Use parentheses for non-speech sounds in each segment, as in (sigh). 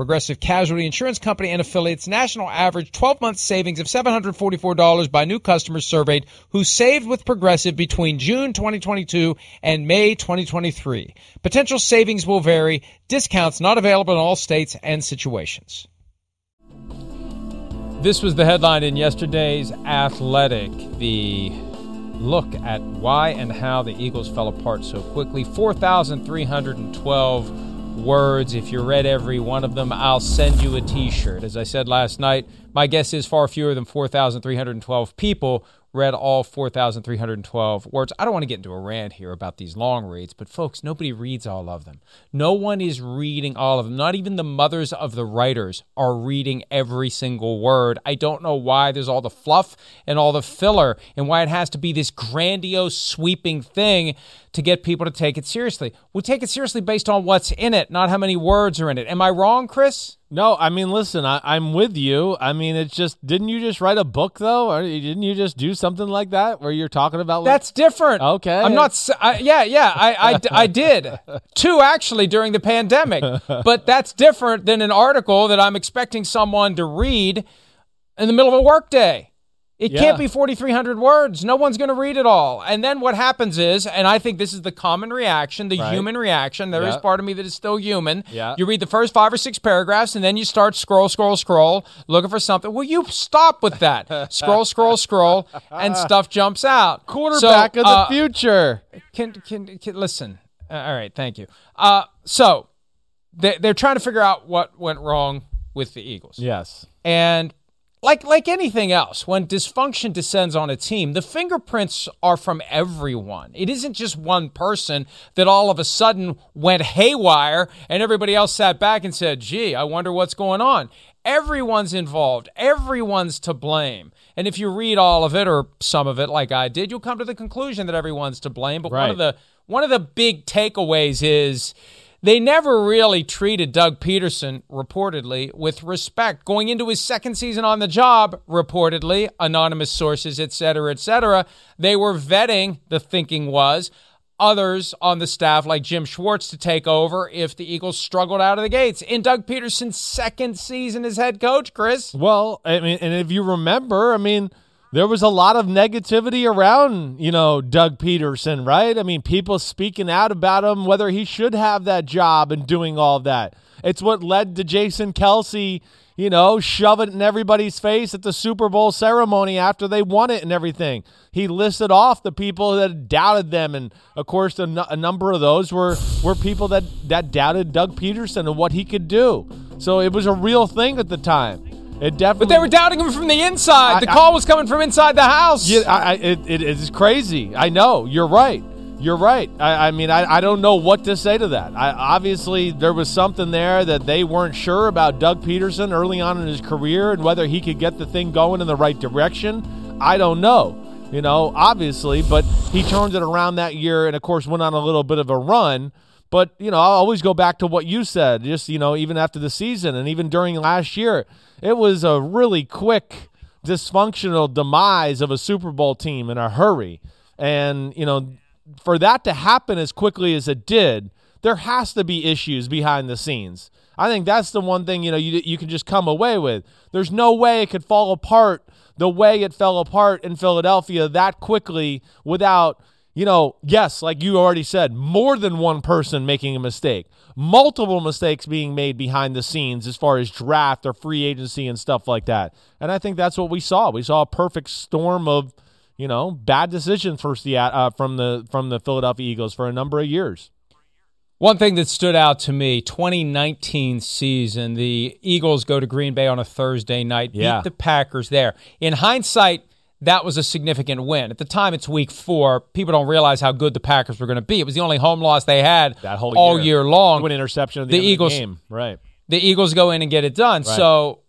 Progressive Casualty Insurance Company and affiliates national average 12 month savings of $744 by new customers surveyed who saved with Progressive between June 2022 and May 2023. Potential savings will vary. Discounts not available in all states and situations. This was the headline in yesterday's Athletic. The look at why and how the Eagles fell apart so quickly. 4,312 words. If you read every one of them, I'll send you a t shirt. As I said last night, my guess is far fewer than 4,312 people read all 4,312 words. I don't want to get into a rant here about these long reads, but folks, nobody reads all of them. No one is reading all of them. Not even the mothers of the writers are reading every single word. I don't know why there's all the fluff and all the filler and why it has to be this grandiose, sweeping thing to get people to take it seriously. We take it seriously based on what's in it, not how many words are in it. Am I wrong, Chris? No, I mean, listen, I, am with you. I mean, it's just, didn't you just write a book though, or didn't you just do something like that where you're talking about? Like, That's different. Okay, I'm not. I, yeah, yeah, I, I, I did (laughs) two actually during the pandemic, but that's different than an article that I'm expecting someone to read in the middle of a workday. It yeah. can't be 4,300 words. No one's going to read it all. And then what happens is, and I think this is the common reaction, the right. human reaction. There yeah. is part of me that is still human. Yeah. You read the first five or six paragraphs, and then you start scroll, scroll, scroll, looking for something. Will you stop with that. (laughs) scroll, scroll, scroll, and stuff jumps out. Quarterback so, of the uh, future. Can, can, can listen. Uh, all right, thank you. Uh, so they, they're trying to figure out what went wrong with the Eagles. Yes. And like like anything else, when dysfunction descends on a team, the fingerprints are from everyone. It isn't just one person that all of a sudden went haywire and everybody else sat back and said, "Gee, I wonder what's going on." Everyone's involved. Everyone's to blame. And if you read all of it or some of it like I did, you'll come to the conclusion that everyone's to blame. But right. one of the one of the big takeaways is they never really treated Doug Pederson, reportedly, with respect. Going into his second season on the job, reportedly, anonymous sources, et cetera, et cetera, they were vetting, the thinking was, others on the staff like Jim Schwartz to take over if the Eagles struggled out of the gates. In Doug Pederson's second season as head coach, Chris. Well, I mean, and if you remember, I mean, there was a lot of negativity around, you know, Doug Pederson, right? I mean, people speaking out about him, whether he should have that job and doing all that. It's what led to Jason Kelce, you know, shove it in everybody's face at the Super Bowl ceremony after they won it and everything. He listed off the people that doubted them, and of course, a, n- a number of those were were people that that doubted Doug Pederson and what he could do. So it was a real thing at the time. It definitely. But they were doubting him from the inside. I, the call I, was coming from inside the house. Yeah, I, it, it is crazy. I know. You're right. You're right. I, I mean, I, I don't know what to say to that. I, obviously, there was something there that they weren't sure about Doug Pederson early on in his career and whether he could get the thing going in the right direction. I don't know, you know, obviously, but he turned it around that year and, of course, went on a little bit of a run. But, you know, I'll always go back to what you said, just, you know, even after the season and even during last year. It was a really quick, dysfunctional demise of a Super Bowl team in a hurry. And, you know, for that to happen as quickly as it did, there has to be issues behind the scenes. I think that's the one thing, you know, you, you can just come away with. There's no way it could fall apart the way it fell apart in Philadelphia that quickly without you know, yes, like you already said, more than one person making a mistake, multiple mistakes being made behind the scenes as far as draft or free agency and stuff like that. And I think that's what we saw. We saw a perfect storm of, you know, bad decisions for uh, from the from the Philadelphia Eagles for a number of years. One thing that stood out to me, 2019 season, the Eagles go to Green Bay on a Thursday night, beat the Packers there. In hindsight, that was a significant win. At the time, it's week four. People don't realize how good the Packers were going to be. It was the only home loss they had That whole all year. year long. One interception the, The Eagles- the game. Right. the Eagles go in and get it done. Right. So,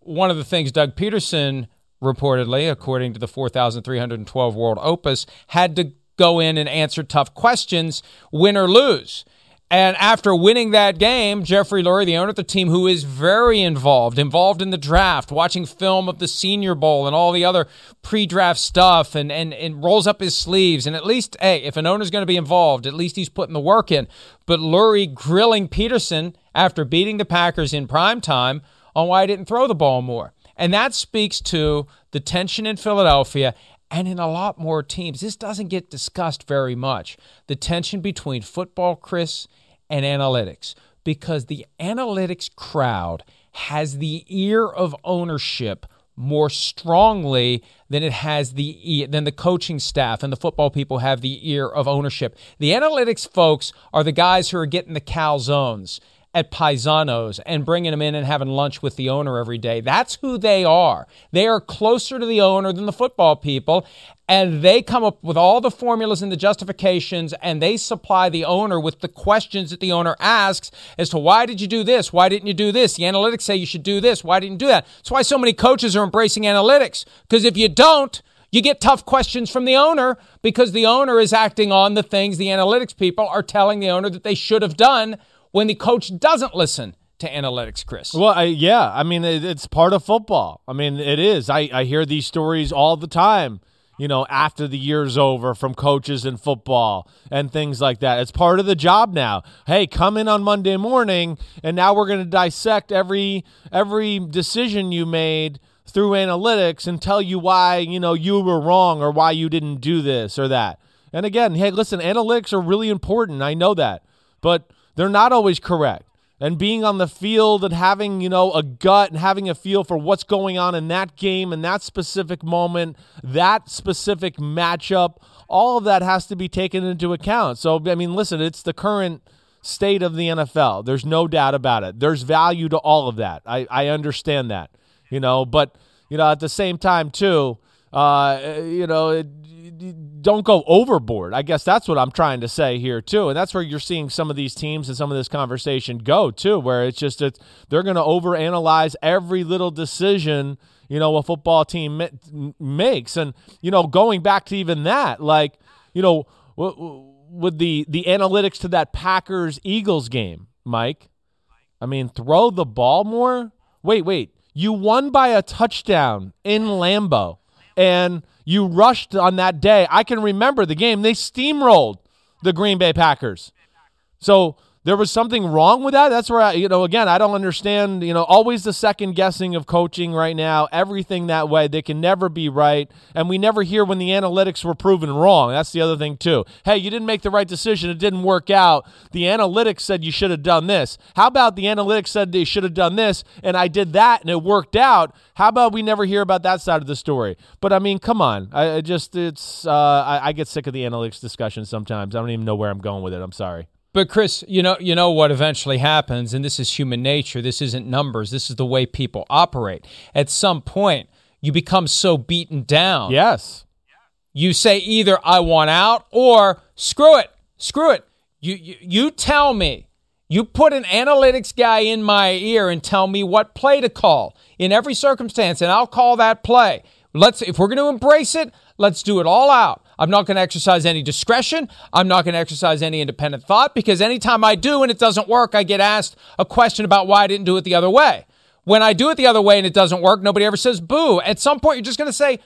one of the things Doug Pederson reportedly, according to the 4,312 World Opus, had to go in and answer tough questions, win or lose. And after winning that game, Jeffrey Lurie, the owner of the team, who is very involved, involved in the draft, watching film of the Senior Bowl and all the other pre-draft stuff, and and, and rolls up his sleeves. And at least, hey, if an owner's going to be involved, at least he's putting the work in. But Lurie grilling Pederson after beating the Packers in prime time on why he didn't throw the ball more. And that speaks to the tension in Philadelphia and in a lot more teams. This doesn't get discussed very much. The tension between football, Chris, and analytics. Because the analytics crowd has the ear of ownership more strongly than it has the than the coaching staff and the football people have the ear of ownership. The analytics folks are the guys who are getting the calzones at Paisanos and bringing them in and having lunch with the owner every day. That's who they are. They are closer to the owner than the football people, and they come up with all the formulas and the justifications, and they supply the owner with the questions that the owner asks as to why did you do this? Why didn't you do this? The analytics say you should do this. Why didn't you do that? That's why so many coaches are embracing analytics, because if you don't, you get tough questions from the owner because the owner is acting on the things the analytics people are telling the owner that they should have done when the coach doesn't listen to analytics, Chris. Well, I, yeah, I mean it, it's part of football. I mean it is. I, I hear these stories all the time. You know, after the year's over, from coaches in football and things like that. It's part of the job now. Hey, come in on Monday morning, and now we're going to dissect every every decision you made through analytics and tell you why you know you were wrong or why you didn't do this or that. And again, hey, listen, analytics are really important. I know that, but they're not always correct. And being on the field and having you know a gut and having a feel for what's going on in that game and that specific moment that specific matchup all of that has to be taken into account. So i mean listen it's the current state of the nfl there's no doubt about it. There's value to all of that. I, I understand that you know but you know at the same time too uh, you know it, don't go overboard. I guess that's what I'm trying to say here too, and that's where you're seeing some of these teams and some of this conversation go too, where it's just it's, they're going to overanalyze every little decision you know a football team makes, and you know going back to even that, like you know with the the analytics to that Packers Eagles game, Mike. I mean, throw the ball more. Wait, wait. You won by a touchdown in Lambeau and you rushed on that day. I can remember the game. They steamrolled the Green Bay Packers. So there was something wrong with that. That's where I, you know, again, I don't understand, you know, always the second guessing of coaching right now, everything that way. They can never be right. And we never hear when the analytics were proven wrong. That's the other thing, too. Hey, you didn't make the right decision. It didn't work out. The analytics said you should have done this. How about the analytics said they should have done this and I did that and it worked out? How about we never hear about that side of the story? But I mean, come on. I, I just, it's, uh, I, I get sick of the analytics discussion sometimes. I don't even know where I'm going with it. I'm sorry. But Chris, you know, you know what eventually happens, and this is human nature. This isn't numbers. This is the way people operate. At some point, you become so beaten down. Yes. You say either I want out or screw it, screw it. You you, you tell me. You put an analytics guy in my ear and tell me what play to call in every circumstance, and I'll call that play. Let's if we're going to embrace it, let's do it all out. I'm not going to exercise any discretion. I'm not going to exercise any independent thought because anytime I do and it doesn't work, I get asked a question about why I didn't do it the other way. When I do it the other way and it doesn't work, nobody ever says boo. At some point, you're just going to say,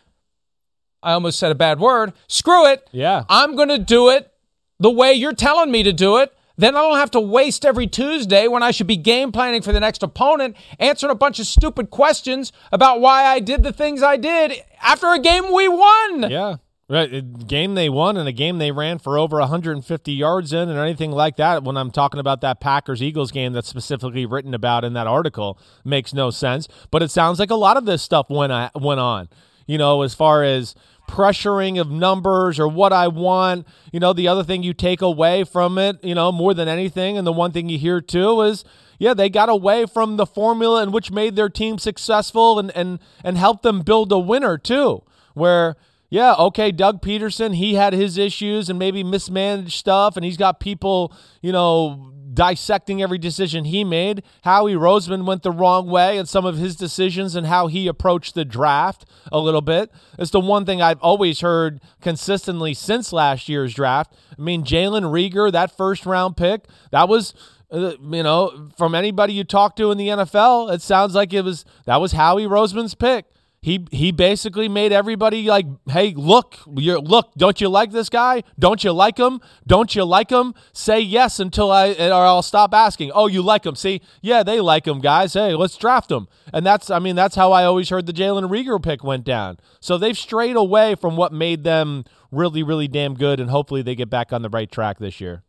I almost said a bad word. Screw it. Yeah. I'm going to do it the way you're telling me to do it. Then I don't have to waste every Tuesday when I should be game planning for the next opponent, answering a bunch of stupid questions about why I did the things I did after a game we won. Yeah. Right, a game they won and a game they ran for over 150 yards in, and anything like that. When I'm talking about that Packers Eagles game that's specifically written about in that article, makes no sense. But it sounds like a lot of this stuff went went on. You know, as far as pressuring of numbers or what I want. You know, the other thing you take away from it, you know, more than anything, and the one thing you hear too is, yeah, they got away from the formula in which made their team successful and and and helped them build a winner too, where yeah, okay, Doug Pederson, he had his issues and maybe mismanaged stuff, and he's got people, you know, dissecting every decision he made. Howie Roseman went the wrong way in some of his decisions and how he approached the draft a little bit. It's the one thing I've always heard consistently since last year's draft. I mean, Jalen Reagor, that first round pick, that was. Uh, you know, from anybody you talk to in the NFL, it sounds like it was that was Howie Roseman's pick he he basically made everybody like, hey, look, you look, don't you like this guy? Don't you like him? Don't you like him? Say yes until I or I'll stop asking. Oh, you like him? See, yeah, they like him, guys. Hey, let's draft him. And that's I mean that's how I always heard the Jalen Reagor pick went down. So they've strayed away from what made them really really damn good, and hopefully they get back on the right track this year.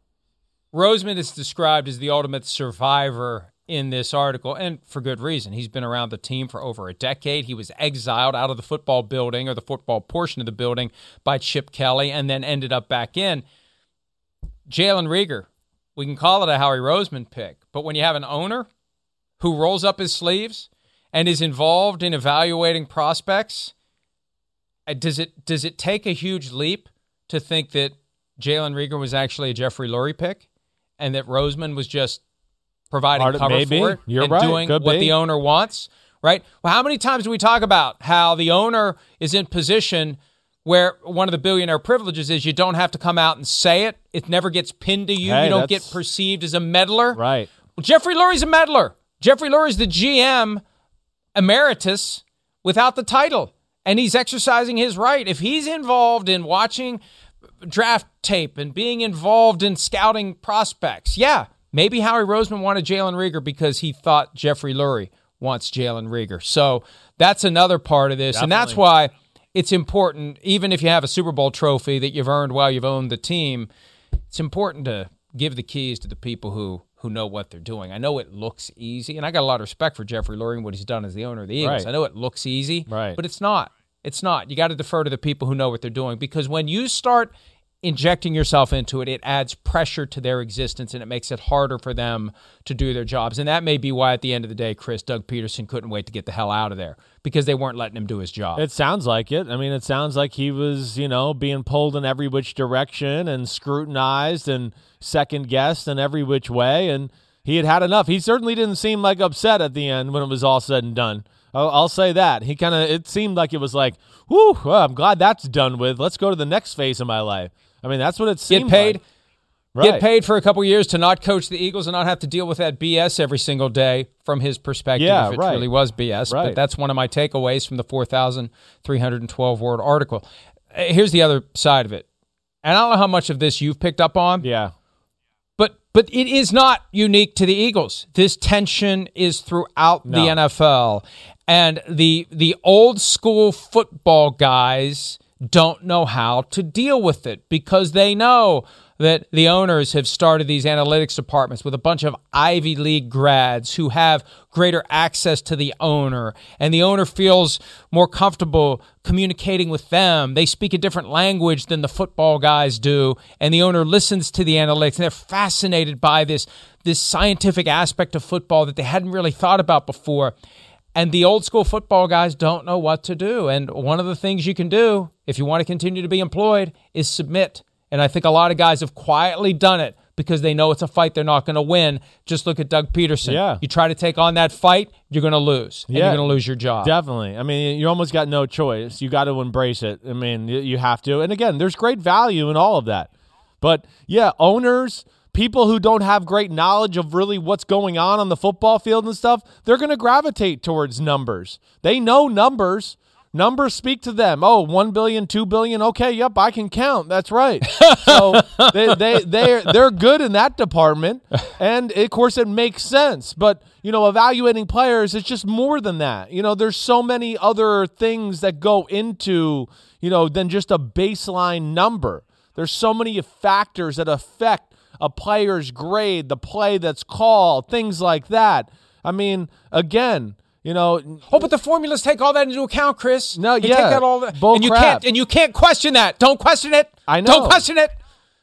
Roseman is described as the ultimate survivor in this article, and for good reason. He's been around the team for over a decade. He was exiled out of the football building or the football portion of the building by Chip Kelly and then ended up back in. Jalen Reagor, we can call it a Howie Roseman pick, but when you have an owner who rolls up his sleeves and is involved in evaluating prospects, uh, does it does it take a huge leap to think that Jalen Reagor was actually a Jeffrey Lurie pick and that Roseman was just providing Part cover maybe. for it You're and right. doing Could what be. the owner wants, right? Well, how many times do we talk about how the owner is in position where one of the billionaire privileges is you don't have to come out and say it. It never gets pinned to you. Hey, you don't that's- get perceived as a meddler. Right. Well, Jeffrey Lurie's a meddler. Jeffrey Lurie's the GM emeritus without the title, and he's exercising his right. If he's involved in watching draft tape and being involved in scouting prospects, yeah, maybe Howie Roseman wanted Jalen Reagor because he thought Jeffrey Lurie wants Jalen Reagor. So that's another part of this, Definitely. and that's why it's important, even if you have a Super Bowl trophy that you've earned while you've owned the team, it's important to give the keys to the people who who know what they're doing. I know it looks easy, and I got a lot of respect for Jeffrey Lurie and what he's done as the owner of the Eagles. Right. I know it looks easy, Right. but it's not. It's not. You got to defer to the people who know what they're doing because when you start injecting yourself into it, it adds pressure to their existence and it makes it harder for them to do their jobs. And that may be why, at the end of the day, Chris Doug Pederson couldn't wait to get the hell out of there because they weren't letting him do his job. It sounds like it. I mean, it sounds like he was, you know, being pulled in every which direction and scrutinized and second guessed in every which way. And he had had enough. He certainly didn't seem like upset at the end when it was all said and done. I'll, say that. He kind of, it seemed like it was like, whew, well, I'm glad that's done with. Let's go to the next phase of my life. I mean, that's what it get paid. like. Right. Get paid for a couple years to not coach the Eagles and not have to deal with that BS every single day from his perspective. Yeah, if it right. really was BS, Right. but that's one of my takeaways from the four thousand three hundred and twelve word article. Uh, Here's the other side of it, and I don't know how much of this you've picked up on. Yeah. But but it is not unique to the Eagles. This tension is throughout the NFL. And the the old school football guys don't know how to deal with it because they know that the owners have started these analytics departments with a bunch of Ivy League grads who have greater access to the owner and the owner feels more comfortable communicating with them. They speak a different language than the football guys do and the owner listens to the analytics and they're fascinated by this this scientific aspect of football that they hadn't really thought about before. And the old school football guys don't know what to do. And one of the things you can do if you want to continue to be employed is submit. And I think a lot of guys have quietly done it because they know it's a fight they're not going to win. Just look at Doug Pederson. Yeah. You try to take on that fight, you're going to lose. And Yeah. you're going to lose your job. Definitely. I mean, you almost got no choice. You got to embrace it. I mean, you have to. And again, there's great value in all of that. But yeah, owners, people who don't have great knowledge of really what's going on on the football field and stuff, they're going to gravitate towards numbers. They know numbers. numbers speak to them. Oh, 1 billion, 2 billion. Okay, yep, I can count. That's right. so (laughs) they they they they're good in that department. And of course it makes sense. But, you know, evaluating players it's just more than that. You know, there's so many other things that go into, you know, than just a baseline number. There's so many factors that affect a player's grade, the play that's called, things like that. I mean, again, you know, Oh, but the formulas take all that into account, Chris. No, They yeah, take that all, bull and you crap. can't and you can't question that. Don't question it. I know. Don't question it.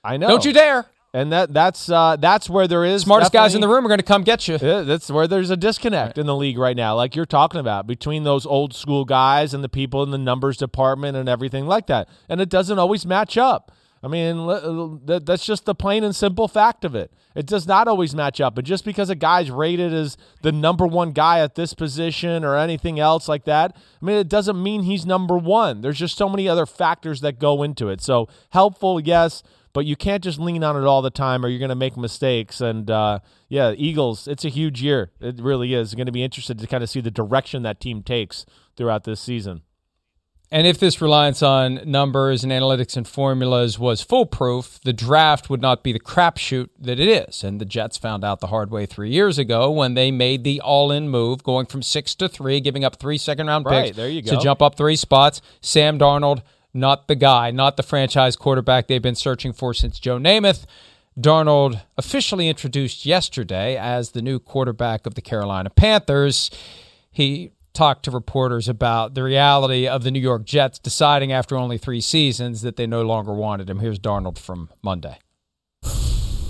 I know. Don't you dare. And that that's uh, that's where there is Smartest guys in the room are going to come get you. That's where there's a disconnect in the league right now, like you're talking about, between those old school guys and the people in the numbers department and everything like that. And it doesn't always match up. I mean, that's just the plain and simple fact of it. It does not always match up. And just because a guy's rated as the number one guy at this position or anything else like that, I mean, it doesn't mean he's number one. There's just so many other factors that go into it. So helpful, yes, but you can't just lean on it all the time or you're going to make mistakes. And uh, yeah, Eagles, it's a huge year. It really is. going to be interested to kind of see the direction that team takes throughout this season. And if this reliance on numbers and analytics and formulas was foolproof, the draft would not be the crapshoot that it is. And the Jets found out the hard way three years ago when they made the all in move, going from six to three, giving up three second round Right, picks there you to jump up three spots. Sam Darnold, not the guy, not the franchise quarterback they've been searching for since Joe Namath. Darnold officially introduced yesterday as the new quarterback of the Carolina Panthers. He talked to reporters about the reality of the New York Jets deciding after only three seasons that they no longer wanted him. Here's Darnold from Monday.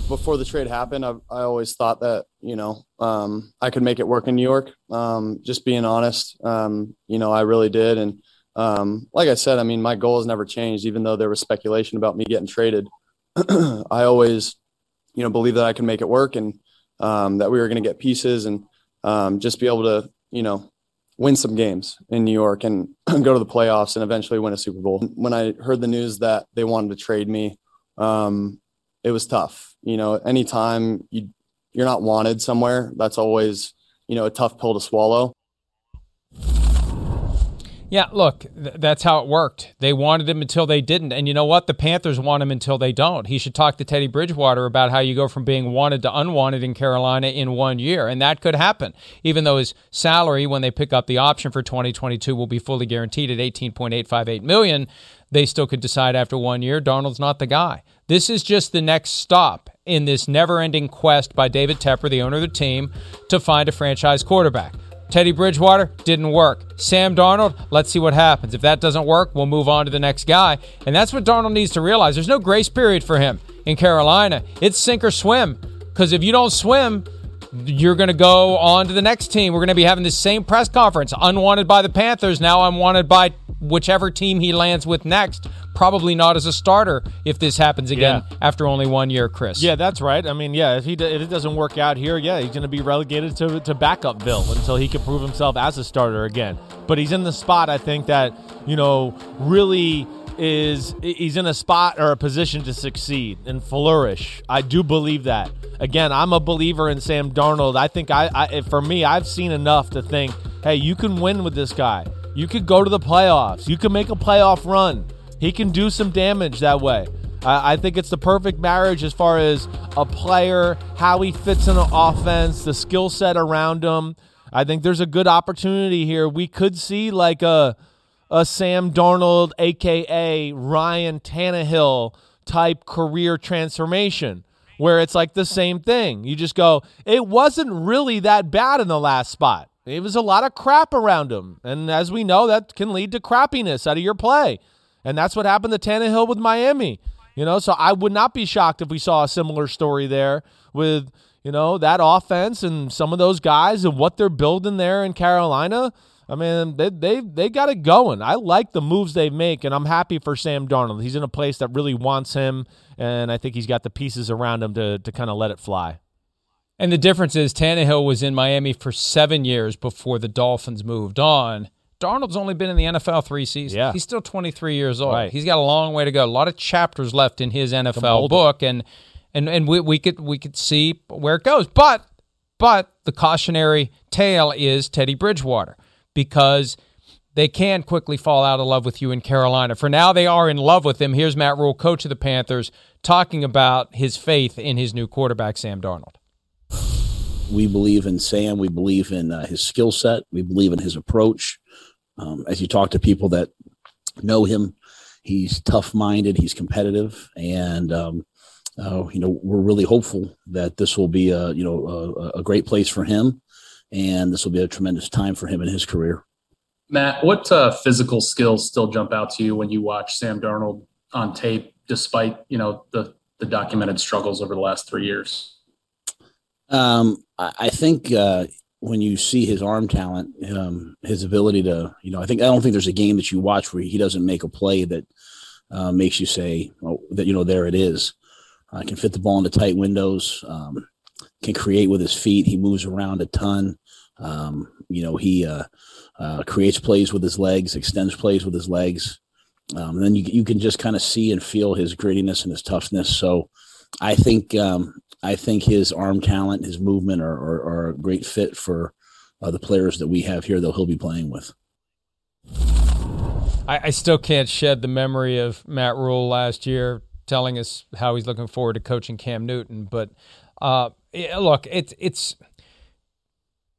before the trade happened, I, I always thought that you know um, I could make it work in New York. Um, just being honest, um, you know, I really did. And um, like I said, I mean, my goal has never changed, even though there was speculation about me getting traded. (clears throat) I always, you know, believe that I can make it work and um, that we were going to get pieces and um, just be able to, you know, win some games in New York and (clears throat) go to the playoffs and eventually win a Super Bowl. When I heard the news that they wanted to trade me, um, it was tough. You know, anytime you you're not wanted somewhere, that's always you know a tough pill to swallow. Yeah, look, th- that's how it worked. They wanted him until they didn't. And you know what? The Panthers want him until they don't. He should talk to Teddy Bridgewater about how you go from being wanted to unwanted in Carolina in one year. And that could happen, even though his salary, when they pick up the option for 2022, will be fully guaranteed at 18.858 million. They still could decide after one year Darnold's not the guy. This is just the next stop in this never ending quest by David Tepper, the owner of the team, to find a franchise quarterback. Teddy Bridgewater didn't work. Sam Darnold, let's see what happens. If that doesn't work, we'll move on to the next guy. And that's what Darnold needs to realize. There's no grace period for him in Carolina. It's sink or swim. Because if you don't swim, you're going to go on to the next team. We're going to be having the same press conference. Unwanted by the Panthers. Now I'm wanted by whichever team he lands with next. Probably not as a starter if this happens again Yeah. after only one year, Chris. Yeah, that's right. I mean, yeah, if he if it doesn't work out here, yeah, he's going to be relegated to to backupville until he can prove himself as a starter again. But he's in the spot I think that you know really is he's in a spot or a position to succeed and flourish. I do believe that. Again, I'm a believer in Sam Darnold. I think I, I for me, I've seen enough to think, hey, you can win with this guy. You could go to the playoffs. You can make a playoff run. He can do some damage that way. I, think it's the perfect marriage as far as a player, how he fits in an offense, the skill set around him. I think there's a good opportunity here. We could see like a a Sam Darnold, aka Ryan Tannehill type career transformation, where it's like the same thing. You just go, it wasn't really that bad in the last spot. It was a lot of crap around him. And as we know, that can lead to crappiness out of your play. And that's what happened to Tannehill with Miami. You know, so I would not be shocked if we saw a similar story there with, you know, that offense and some of those guys and what they're building there in Carolina. I mean, they they they got it going. I like the moves they make, and I'm happy for Sam Darnold. He's in a place that really wants him, and I think he's got the pieces around him to to kind of let it fly. And the difference is Tannehill was in Miami for seven years before the Dolphins moved on. Darnold's only been in the NFL three seasons. Yeah. He's still 23 years old. Right. He's got a long way to go. A lot of chapters left in his NFL book, and and and we, we could we could see where it goes. But but the cautionary tale is Teddy Bridgewater because they can quickly fall out of love with you in Carolina. For now, they are in love with him. Here's Matt Rhule, coach of the Panthers, talking about his faith in his new quarterback, Sam Darnold. We believe in Sam. We believe in uh, his skill set. We believe in his approach. Um, as you talk to people that know him, he's tough minded, he's competitive, and um, uh, you know we're really hopeful that this will be a you know a, a, great place for him, and this will be a tremendous time for him in his career. Matt, what uh, physical skills still jump out to you when you watch Sam Darnold on tape, despite you know the the documented struggles over the last three years? Um, I, I think uh, when you see his arm talent, um, his ability to, you know, I think I don't think there's a game that you watch where he doesn't make a play that uh, makes you say oh, that you know there it is. Uh, can fit the ball into tight windows. Um, can create with his feet. He moves around a ton. Um, you know, he uh, uh, creates plays with his legs, extends plays with his legs. Um, and then you you can just kind of see and feel his grittiness and his toughness. So I think um, I think his arm talent, his movement are, are, are a great fit for uh, the players that we have here that he'll be playing with. I, I, still can't shed the memory of Matt Rhule last year telling us how he's looking forward to coaching Cam Newton. But uh, look, it's it's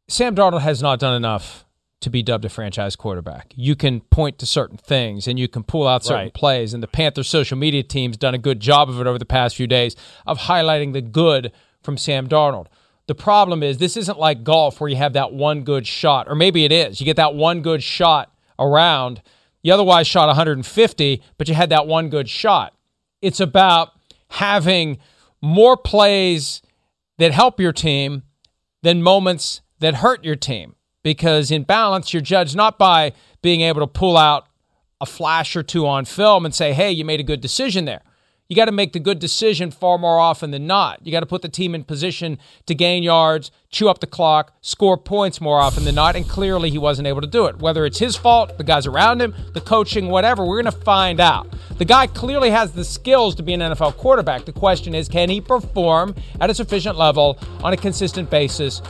Sam Darnold has not done enough to be dubbed a franchise quarterback. You can point to certain things and you can pull out certain right. plays. And the Panthers social media team's done a good job of it over the past few days of highlighting the good from Sam Darnold. The problem is this isn't like golf where you have that one good shot, or maybe it is. You get that one good shot around. You otherwise shot 150, but you had that one good shot. It's about having more plays that help your team than moments that hurt your team because in balance, you're judged not by being able to pull out a flash or two on film and say, hey, you made a good decision there. You got to make the good decision far more often than not. You got to put the team in position to gain yards, chew up the clock, score points more often than not. And clearly, he wasn't able to do it. Whether it's his fault, the guys around him, the coaching, whatever, we're going to find out. The guy clearly has the skills to be an NFL quarterback. The question is, can he perform at a sufficient level on a consistent basis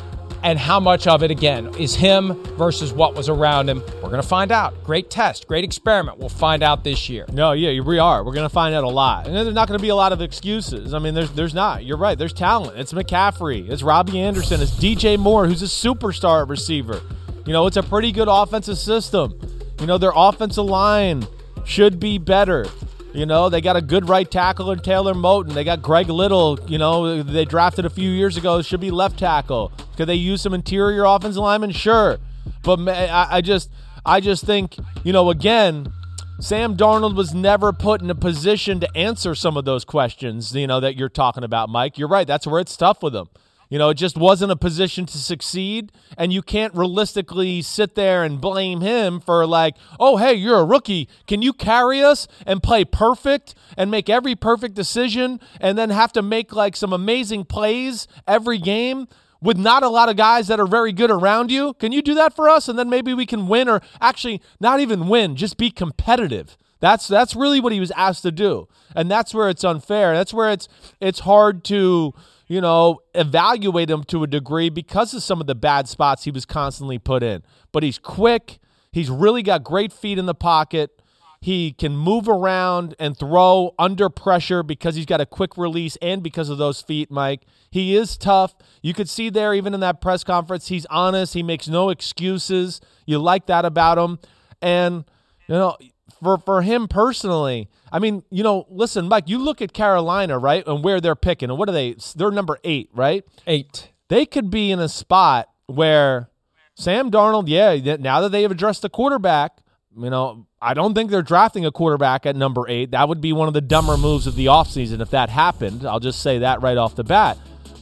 and how much of it, again, is him versus what was around him. We're going to find out. Great test, great experiment. We'll find out this year. No, yeah, we are. We're going to find out a lot. And there's not going to be a lot of excuses. I mean, there's there's not. You're right. There's talent. It's McCaffrey. It's Robbie Anderson. It's DJ Moore, who's a superstar receiver. You know, it's a pretty good offensive system. You know, their offensive line should be better. You know, they got a good right tackle in Taylor Moton. They got Greg Little, you know, they drafted a few years ago, should be left tackle. Could they use some interior offensive linemen? Sure. But I just I just think, you know, again, Sam Darnold was never put in a position to answer some of those questions, you know, that you're talking about, Mike. You're right. That's where it's tough with him. You know, it just wasn't a position to succeed. And you can't realistically sit there and blame him for, like, oh, hey, you're a rookie. Can you carry us and play perfect and make every perfect decision and then have to make, like, some amazing plays every game? with not a lot of guys that are very good around you. Can you do that for us? And then maybe we can win or actually not even win, just be competitive. That's that's really what he was asked to do. And that's where it's unfair. That's where it's it's hard to you know, evaluate him to a degree because of some of the bad spots he was constantly put in. But he's quick. He's really got great feet in the pocket. He can move around and throw under pressure because he's got a quick release and because of those feet, Mike. He is tough. You could see there, even in that press conference, he's honest. He makes no excuses. You like that about him. And, you know, for, for him personally, I mean, you know, listen, Mike, you look at Carolina, right, and where they're picking, and what are they? They're number eight, right? Eight. They could be in a spot where Sam Darnold, yeah, now that they have addressed the quarterback, you know, I don't think they're drafting a quarterback at number eight. That would be one of the dumber moves of the offseason if that happened. I'll just say that right off the bat.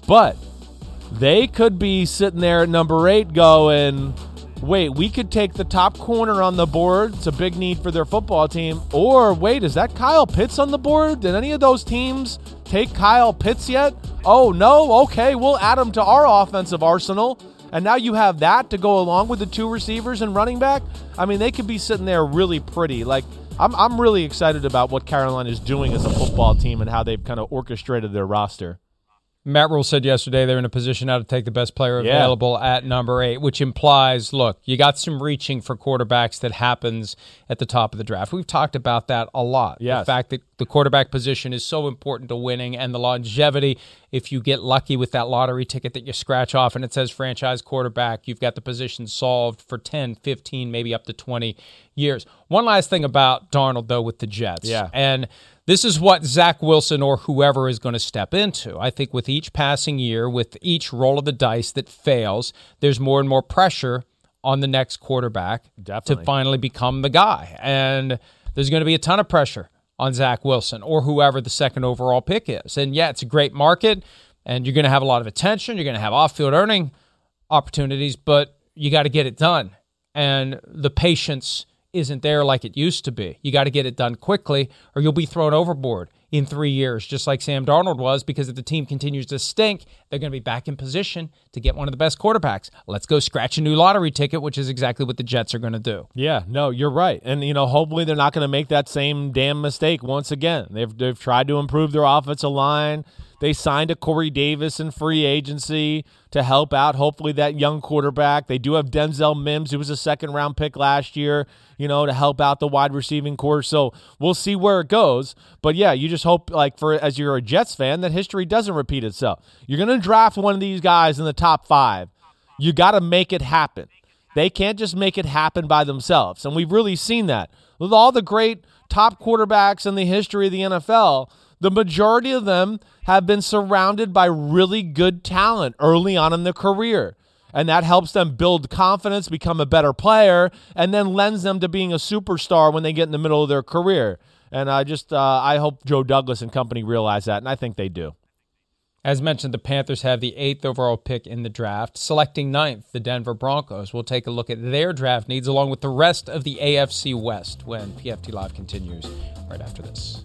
But they could be sitting there at number eight going, wait, we could take the top corner on the board. It's a big need for their football team. Or wait, is that Kyle Pitts on the board? Did any of those teams take Kyle Pitts yet? Oh, no? Okay, we'll add him to our offensive arsenal. And now you have that to go along with the two receivers and running back. I mean, they could be sitting there really pretty. Like, I'm, I'm really excited about what Carolina is doing as a football team and how they've kind of orchestrated their roster. Matt Rhule said yesterday they're in a position now to take the best player Yeah. available at number eight, which implies, look, you got some reaching for quarterbacks that happens at the top of the draft. We've talked about that a lot. Yes. The fact that the quarterback position is so important to winning and the longevity. If you get lucky with that lottery ticket that you scratch off and it says franchise quarterback, you've got the position solved for 10, 15, maybe up to 20 years. One last thing about Darnold, though, with the Jets. Yeah. And this is what Zach Wilson or whoever is going to step into. I think with each passing year, with each roll of the dice that fails, there's more and more pressure on the next quarterback Definitely. to finally become the guy. And there's going to be a ton of pressure on Zach Wilson or whoever the second overall pick is. And yeah, it's a great market and you're going to have a lot of attention. You're going to have off field earning opportunities, but you got to get it done. And the patience isn't there like it used to be. You got to get it done quickly or you'll be thrown overboard in three years, just like Sam Darnold was, because if the team continues to stink, they're going to be back in position to get one of the best quarterbacks. Let's go scratch a new lottery ticket, which is exactly what the Jets are going to do. Yeah, no, you're right. And you know, hopefully they're not going to make that same damn mistake once again. They've they've tried to improve their offensive line. They signed a Corey Davis in free agency to help out hopefully that young quarterback. They do have Denzel Mims who was a second round pick last year, you know, to help out the wide receiving corps. So, we'll see where it goes. But yeah, you just hope like for as you're a Jets fan that history doesn't repeat itself. You're going to draft one of these guys in the top 5. You got to make it happen. They can't just make it happen by themselves. And we've really seen that. With all the great top quarterbacks in the history of the NFL, the majority of them have been surrounded by really good talent early on in their career. And that helps them build confidence, become a better player, and then lends them to being a superstar when they get in the middle of their career. And I just, uh, I hope Joe Douglas and company realize that, and I think they do. As mentioned, the Panthers have the eighth overall pick in the draft, selecting ninth, the Denver Broncos. We'll take a look at their draft needs along with the rest of the AFC West when PFT Live continues right after this.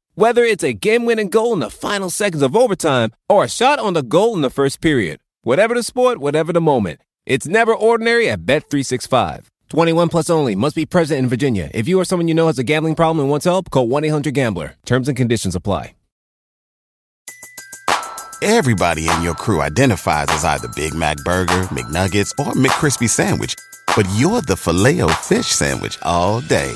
Whether it's a game-winning goal in the final seconds of overtime or a shot on the goal in the first period. Whatever the sport, whatever the moment. It's never ordinary at Bet365. 21 plus only. Must be present in Virginia. If you or someone you know has a gambling problem and wants help, call 1-800-GAMBLER. Terms and conditions apply. Everybody in your crew identifies as either Big Mac Burger, McNuggets, or McCrispy Sandwich. But you're the filet fish Sandwich all day.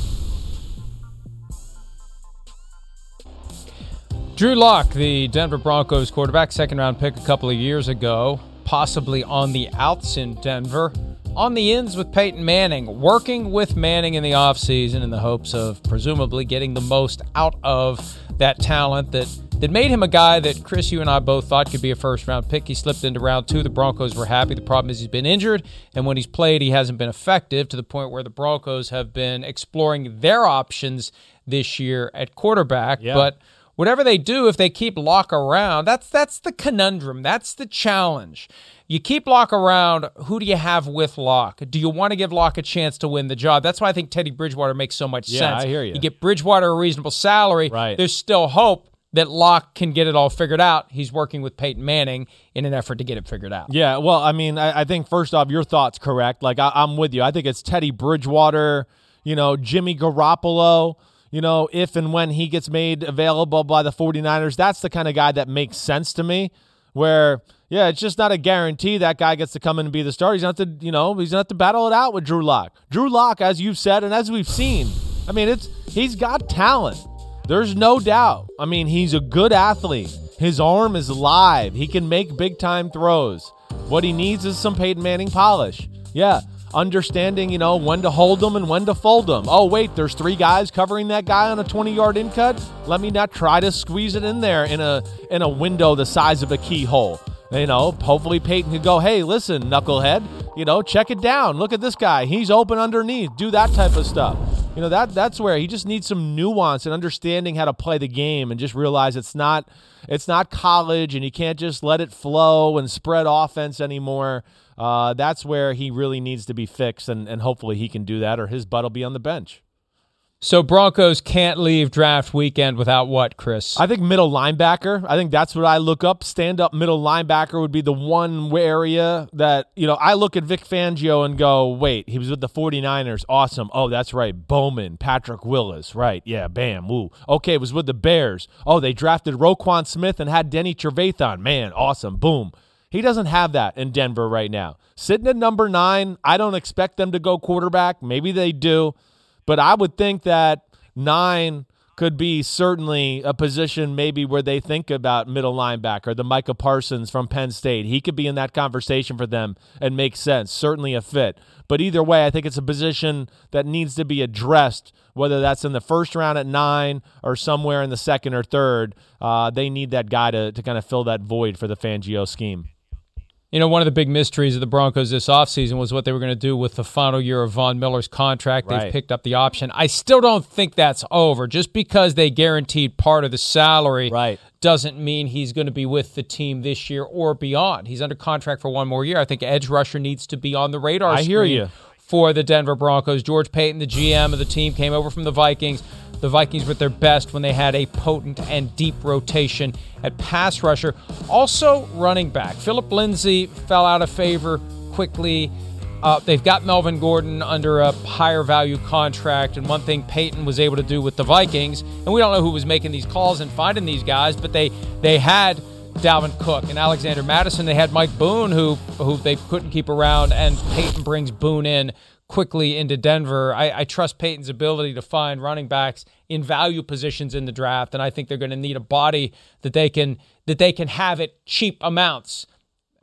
Drew Lock, the Denver Broncos quarterback, second round pick a couple of years ago, possibly on the outs in Denver, on the ins with Peyton Manning, working with Manning in the offseason in the hopes of presumably getting the most out of that talent that, that made him a guy that Chris, you and I both thought could be a first round pick. He slipped into round two. The Broncos were happy. The problem is he's been injured, and when he's played, he hasn't been effective to the point where the Broncos have been exploring their options this year at quarterback. Yeah. But whatever they do, if they keep Lock around, that's that's the conundrum. That's the challenge. You keep Lock around. Who do you have with Lock? Do you want to give Lock a chance to win the job? That's why I think Teddy Bridgewater makes so much Yeah, sense. I hear you. You get Bridgewater a reasonable salary. Right. There's still hope that Lock can get it all figured out. He's working with Peyton Manning in an effort to get it figured out. Yeah, well, I mean, I, I think first off, your thoughts correct. Like I, I'm with you. I think it's Teddy Bridgewater, you know, Jimmy Garoppolo. You know, if and when he gets made available by the 49ers, that's the kind of guy that makes sense to me. Where, yeah, it's just not a guarantee that guy gets to come in and be the starter. He's not to, you know, he's not to battle it out with Drew Lock. Drew Lock, as you've said and as we've seen, I mean, it's he's got talent. There's no doubt. I mean, he's a good athlete. His arm is live. He can make big time throws. What he needs is some Peyton Manning polish. Yeah, understanding, you know, when to hold them and when to fold them. Oh, wait, there's three guys covering that guy on a 20-yard in cut. Let me not try to squeeze it in there in a in a window the size of a keyhole. You know, hopefully Peyton could go, hey, listen, knucklehead, you know, check it down. Look at this guy. He's open underneath. Do that type of stuff. You know, that that's where he just needs some nuance and understanding how to play the game and just realize it's not it's not college and you can't just let it flow and spread offense anymore. Uh, that's where he really needs to be fixed, and, and hopefully he can do that, or his butt will be on the bench. So Broncos can't leave draft weekend without what, Chris? I think middle linebacker. I think that's what I look up. Stand up middle linebacker would be the one area that, you know, I look at Vic Fangio and go, wait, he was with the 49ers. Awesome. Oh, that's right. Bowman, Patrick Willis. Right. Yeah. Bam. Woo. Okay. It was with the Bears. Oh, they drafted Roquan Smith and had Danny Trevathan. Man, awesome. Boom. He doesn't have that in Denver right now. Sitting at number nine, I don't expect them to go quarterback. Maybe they do. But I would think that nine could be certainly a position maybe where they think about middle linebacker, the Micah Parsons from Penn State. He could be in that conversation for them and make sense, certainly a fit. But either way, I think it's a position that needs to be addressed, whether that's in the first round at nine or somewhere in the second or third. Uh, they need that guy to, to kind of fill that void for the Fangio scheme. You know, one of the big mysteries of the Broncos this offseason was what they were going to do with the final year of Von Miller's contract. They've picked up the option. I still don't think that's over. Just because they guaranteed part of the salary Right. doesn't mean he's going to be with the team this year or beyond. He's under contract for one more year. I think edge rusher needs to be on the radar I hear you. For the Denver Broncos. George Paton, the GM of the team, came over from the Vikings. The Vikings were at their best when they had a potent and deep rotation at pass rusher. Also, running back. Philip Lindsay fell out of favor quickly. Uh, they've got Melvin Gordon under a higher value contract, and one thing Paton was able to do with the Vikings, and we don't know who was making these calls and finding these guys, but they they had Dalvin Cook and Alexander Mattison. They had Mike Boone, who who they couldn't keep around, and Paton brings Boone in quickly into Denver. I, I trust Paton's ability to find running backs in value positions in the draft, and I think they're going to need a body that they can that they can have at cheap amounts,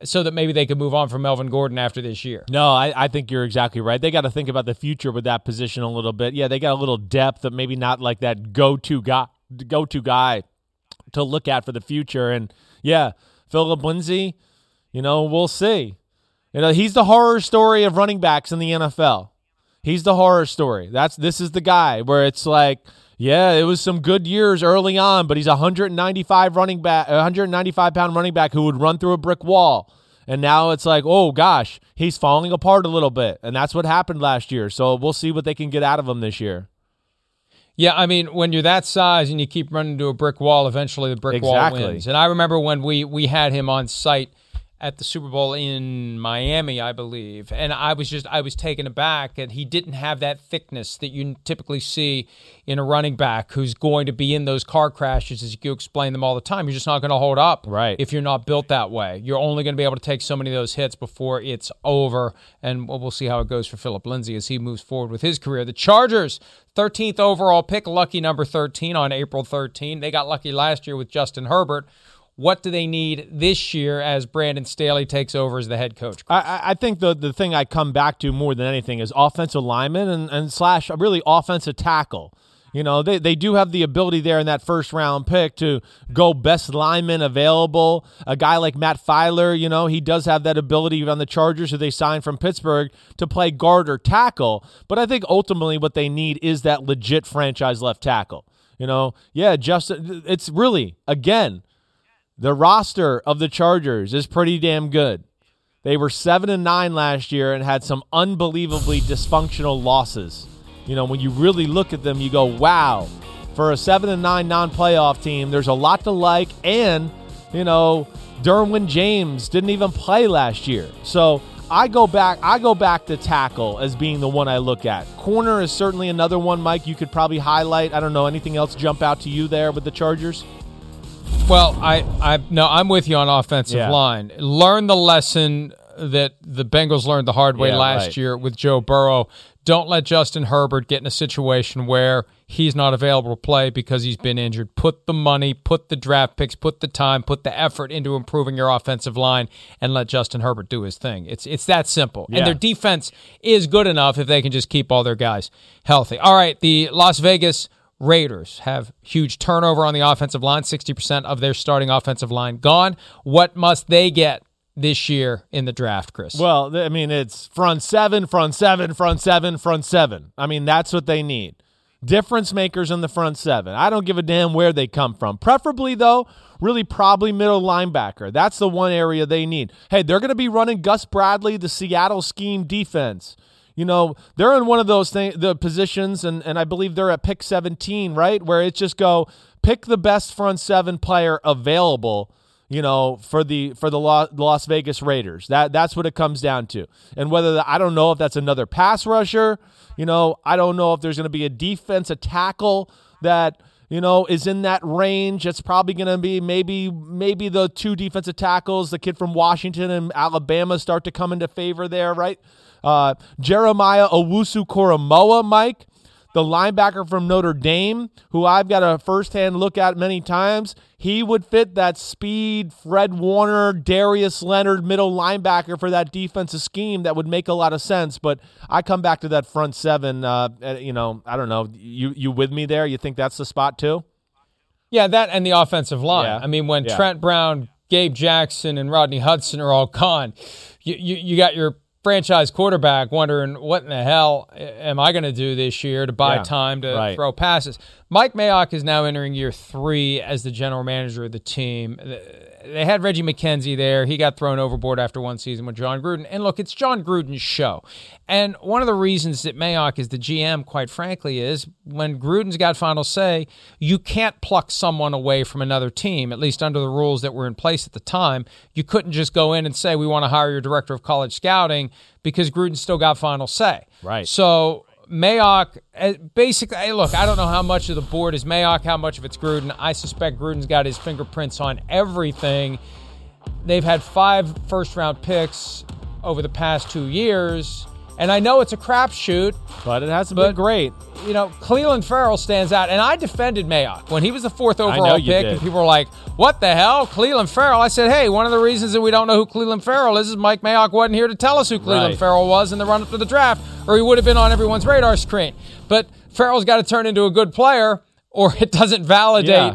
so that maybe they can move on from Melvin Gordon after this year. No, I, I think you're exactly right. They got to think about the future with that position a little bit. Yeah, they got a little depth, but maybe not like that go-to guy, go-to guy to look at for the future. And yeah, Philip Lindsay, you know, we'll see. You know, he's the horror story of running backs in the NFL. He's the horror story. That's this is the guy where it's like, yeah, it was some good years early on, but he's a 195 running back, 195 pound running back who would run through a brick wall. And now it's like, oh gosh, he's falling apart a little bit, and that's what happened last year. So we'll see what they can get out of him this year. Yeah, I mean, when you're that size and you keep running into a brick wall, eventually the brick Exactly. wall wins. And I remember when we we had him on site at the Super Bowl in Miami, I believe, and I was just I was taken aback that he didn't have that thickness that you typically see in a running back who's going to be in those car crashes, as you explain them all the time. You're just not going to hold up, Right. If you're not built that way, you're only going to be able to take so many of those hits before it's over. And we'll we'll see how it goes for Philip Lindsay as he moves forward with his career. The Chargers, 13th overall pick, lucky number 13 on April 13. They got lucky last year with Justin Herbert. What do they need this year as Brandon Staley takes over as the head coach? I- I, think the the thing I come back to more than anything is offensive lineman and, and slash really offensive tackle. You know, they, they do have the ability there in that first round pick to go best lineman available. A guy like Matt Feiler, you know, he does have that ability on the Chargers who they signed from Pittsburgh to play guard or tackle. But I think ultimately what they need is that legit franchise left tackle. You know, yeah, just it's really again the roster of the Chargers is pretty damn good. They were seven and nine last year and had some unbelievably dysfunctional losses. You know, when you really look at them, you go, "Wow!" For a seven and nine non-playoff team, there's a lot to like. And you know, Derwin James didn't even play last year, so I go back. I go back to tackle as being the one I look at. Corner is certainly another one, Mike. You could probably highlight. I don't know anything else jump out to you there with the Chargers. Well, I, I no, I'm with you on offensive Yeah. line. Learn the lesson that the Bengals learned the hard way Yeah, last right. year with Joe Burrow. Don't let Justin Herbert get in a situation where he's not available to play because he's been injured. Put the money, put the draft picks, put the time, put the effort into improving your offensive line and let Justin Herbert do his thing. It's it's that simple. Yeah. And their defense is good enough if they can just keep all their guys healthy. All right, the Las Vegas Raiders have huge turnover on the offensive line, 60% of their starting offensive line gone. What must they get this year in the draft, Chris? Well, I mean, it's front seven, front seven, front seven, front seven. I mean, that's what they need. Difference makers in the front seven. I don't give a damn where they come from. Preferably, though, really probably middle linebacker. That's the one area they need. Hey, they're going to be running Gus Bradley, the Seattle scheme defense. You know, they're in one of those thing, the positions, and, and I believe they're at pick 17, right? Where it's just go pick the best front seven player available you know, for the for the Las Vegas Raiders. That that's what it comes down to. And whether the, I don't know if that's another pass rusher, you know, I don't know if there's going to be a defense, a tackle that you know is in that range. It's probably going to be maybe maybe the two defensive tackles, the kid from Washington and Alabama, start to come into favor there, right? Uh, Jeremiah Owusu Koramoah, Mike the linebacker from Notre Dame, who I've got a firsthand look at many times, he would fit that speed, Fred Warner, Darius Leonard middle linebacker for that defensive scheme. That would make a lot of sense. But I come back to that front seven. Uh, you know, I don't know. You you with me there? You think that's the spot too? Yeah, that and the offensive line. Yeah. I mean, when Yeah. Trent Brown, Gabe Jackson, and Rodney Hudson are all gone, you you, you got your franchise quarterback wondering what in the hell am I going to do this year to buy Yeah, time to right. throw passes. Mike Mayock is now entering year three as the general manager of the team. They had Reggie McKenzie there. He got thrown overboard after one season with Jon Gruden. And look, it's Jon Gruden's show. And one of the reasons that Mayock is the GM, quite frankly, is when Gruden's got final say, you can't pluck someone away from another team, at least under the rules that were in place at the time. You couldn't just go in and say, we want to hire your director of college scouting because Gruden still got final say. Right. So Mayock, uh, basically, hey, look, I don't know how much of the board is Mayock, how much of it's Gruden. I suspect Gruden's got his fingerprints on everything. They've had five first round picks over the past two years, and I know it's a crapshoot. But it hasn't But- been great. You know, Cleveland Ferrell stands out, and I defended Mayock when he was the fourth overall pick, did. and people were like, "What the hell, Cleveland Ferrell?" I said, "Hey, one of the reasons that we don't know who Cleveland Ferrell is is Mike Mayock wasn't here to tell us who Cleveland Right. Ferrell was in the run up to the draft, or he would have been on everyone's radar screen." But Ferrell's got to turn into a good player, or it doesn't validate Yeah.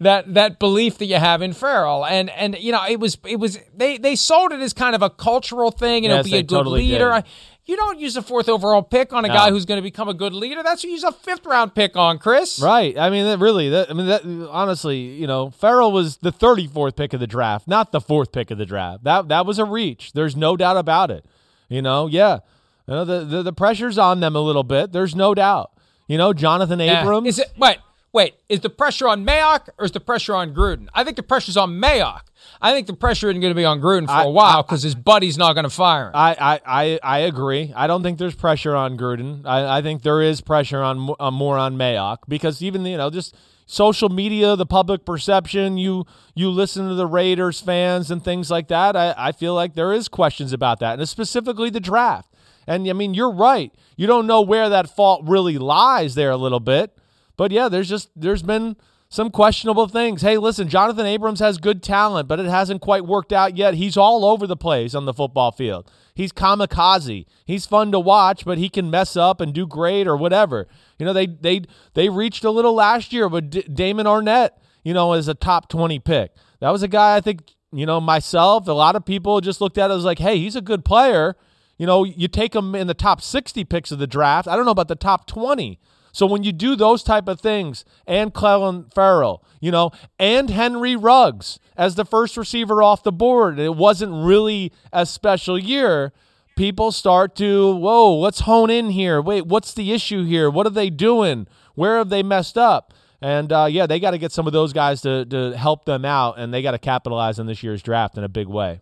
that that belief that you have in Ferrell. And and you know, it was it was they they sold it as kind of a cultural thing and Yes, it'll be a good totally leader. I- You don't use a fourth overall pick on a No. guy who's going to become a good leader. That's what you use a fifth round pick on, Chris. Right. I mean, that really. That, I mean, that honestly, you know, Ferrell was the 34th pick of the draft, not the fourth pick of the draft. That that was a reach. There's no doubt about it. You know, yeah. You know, the, the the pressure's on them a little bit. There's no doubt. You know, Jonathan Yeah. Abrams. Is it wait, wait, is the pressure on Mayock or is the pressure on Gruden? I think the pressure's on Mayock. I think the pressure isn't going to be on Gruden for I- a while because his buddy's not going to fire him. I, I, I, I agree. I don't think there's pressure on Gruden. I, I think there is pressure on uh, more on Mayock because even you know just social media, the public perception. You you listen to the Raiders fans and things like that. I, I feel like there is questions about that, and specifically the draft. And I mean, you're right. You don't know where that fault really lies there a little bit, but yeah, there's just there's been some questionable things. Hey, listen, Jonathan Abrams has good talent, but it hasn't quite worked out yet. He's all over the place on the football field. He's kamikaze. He's fun to watch, but he can mess up and do great or whatever. You know, they they they reached a little last year with D- Damon Arnette, you know, as a top 20 pick. That was a guy I think, you know, myself, a lot of people just looked at it as like, "Hey, he's a good player." You know, you take him in the top 60 picks of the draft. I don't know about the top 20. So when you do those type of things, and Clelin Ferrell, you know, and Henry Ruggs as the first receiver off the board, it wasn't really a special year. People start to, whoa, let's hone in here. Wait, what's the issue here? What are they doing? Where have they messed up? And uh, yeah, they got to get some of those guys to to help them out, and they got to capitalize on this year's draft in a big way.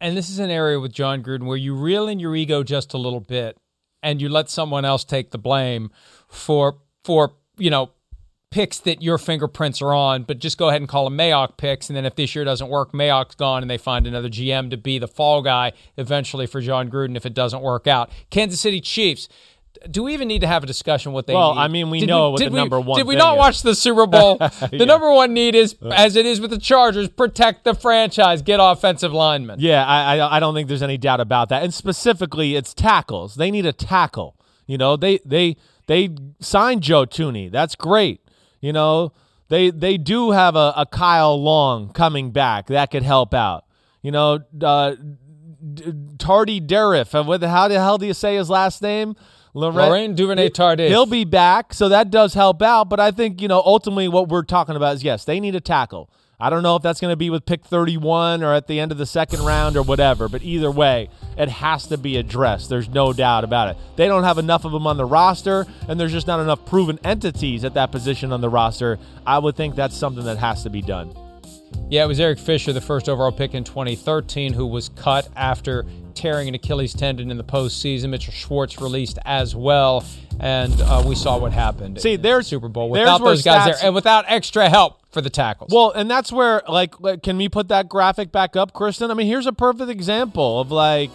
and this is an area with Jon Gruden where you reel in your ego just a little bit and you let someone else take the blame for for you know picks that your fingerprints are on, but just go ahead and call them Mayock picks. And then if this year doesn't work, Mayock's gone and they find another GM to be the fall guy eventually for Jon Gruden if it doesn't work out. Kansas City Chiefs. Do we even need to have a discussion what they Well, need? I mean, we Did know what the we- number one Did we not is. watch the Super Bowl? (laughs) the Yeah. number one need is, as it is with the Chargers, protect the franchise, get offensive linemen. Yeah, I, I I don't think there's any doubt about that. And specifically, it's tackles. They need a tackle. You know, they they they signed Joe Thuney. That's great. You know, they they do have a, a Kyle Long coming back that could help out. You know, uh, Tardy Deriff. uh, how the hell do you say his last name? Laurent Duvernay-Tardif. He'll be back, so that does help out. But I think you know ultimately what we're talking about is yes, they need a tackle. I don't know if that's going to be with pick 31 or at the end of the second round or whatever, but either way, it has to be addressed. There's no doubt about it. They don't have enough of them on the roster, and there's just not enough proven entities at that position on the roster. I would think that's something that has to be done. Yeah, it was Eric Fisher, the first overall pick in 2013, who was cut after tearing an Achilles tendon in the postseason. Mitchell Schwartz released as well, and uh, we saw what happened. See, there's- Super Bowl without those guys stats- there, and without extra help for the tackles. Well, and that's where like, like can we put that graphic back up, Kristen? I mean, here's a perfect example of like,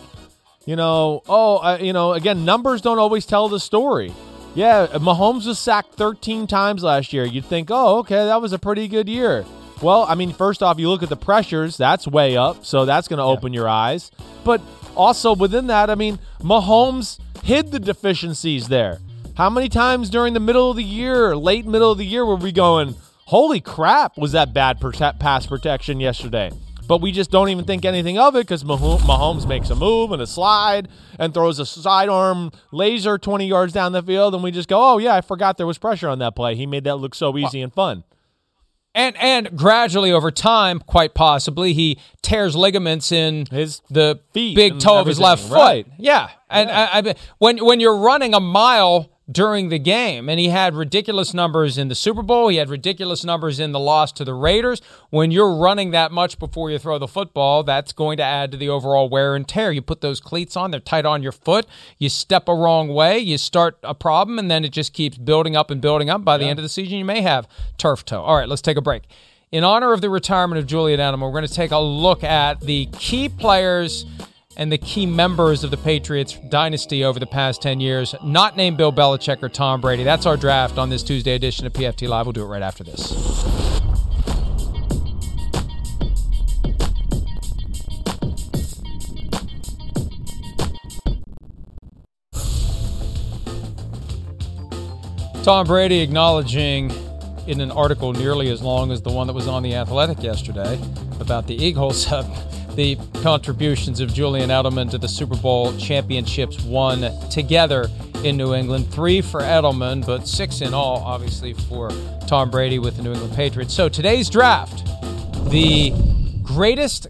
you know, oh, uh, you know, again, numbers don't always tell the story. Yeah, Mahomes was sacked 13 times last year. You'd think, oh, okay, that was a pretty good year. Well, I mean, first off, you look at the pressures, that's way up, so that's going to open your eyes. But also within that, I mean, Mahomes hid the deficiencies there. How many times during the middle of the year, late middle of the year, were we going, holy crap, was that bad pass protection yesterday? But we just don't even think anything of it because Mahomes makes a move and a slide and throws a sidearm laser 20 yards down the field. And we just go, oh, yeah, I forgot there was pressure on that play. He made that look so easy and fun. And and gradually over time, quite possibly, he tears ligaments in His the feet big toe of his left everything, foot. right. Yeah, and I, I, when when you're running a mile during the game, and he had ridiculous numbers in the Super Bowl, he had ridiculous numbers in the loss to the Raiders. When you're running that much before you throw the football, that's going to add to the overall wear and tear. You put those cleats on; they're tight on your foot. You step a wrong way, you start a problem, and then it just keeps building up and building up. By the end of the season, you may have turf toe. All right, let's take a break. In honor of the retirement of Julian Edelman, we're going to take a look at the key players and the key members of the Patriots dynasty over the past 10 years, not named Bill Belichick or Tom Brady. That's our draft on this Tuesday edition of PFT Live. We'll do it right after this. Tom Brady acknowledging in an article nearly as long as the one that was on The Athletic yesterday about the Eagles, (laughs) the contributions of Julian Edelman to the Super Bowl championships won together in New England. Three for Edelman, but six in all, obviously, for Tom Brady with the New England Patriots. So today's draft, the greatest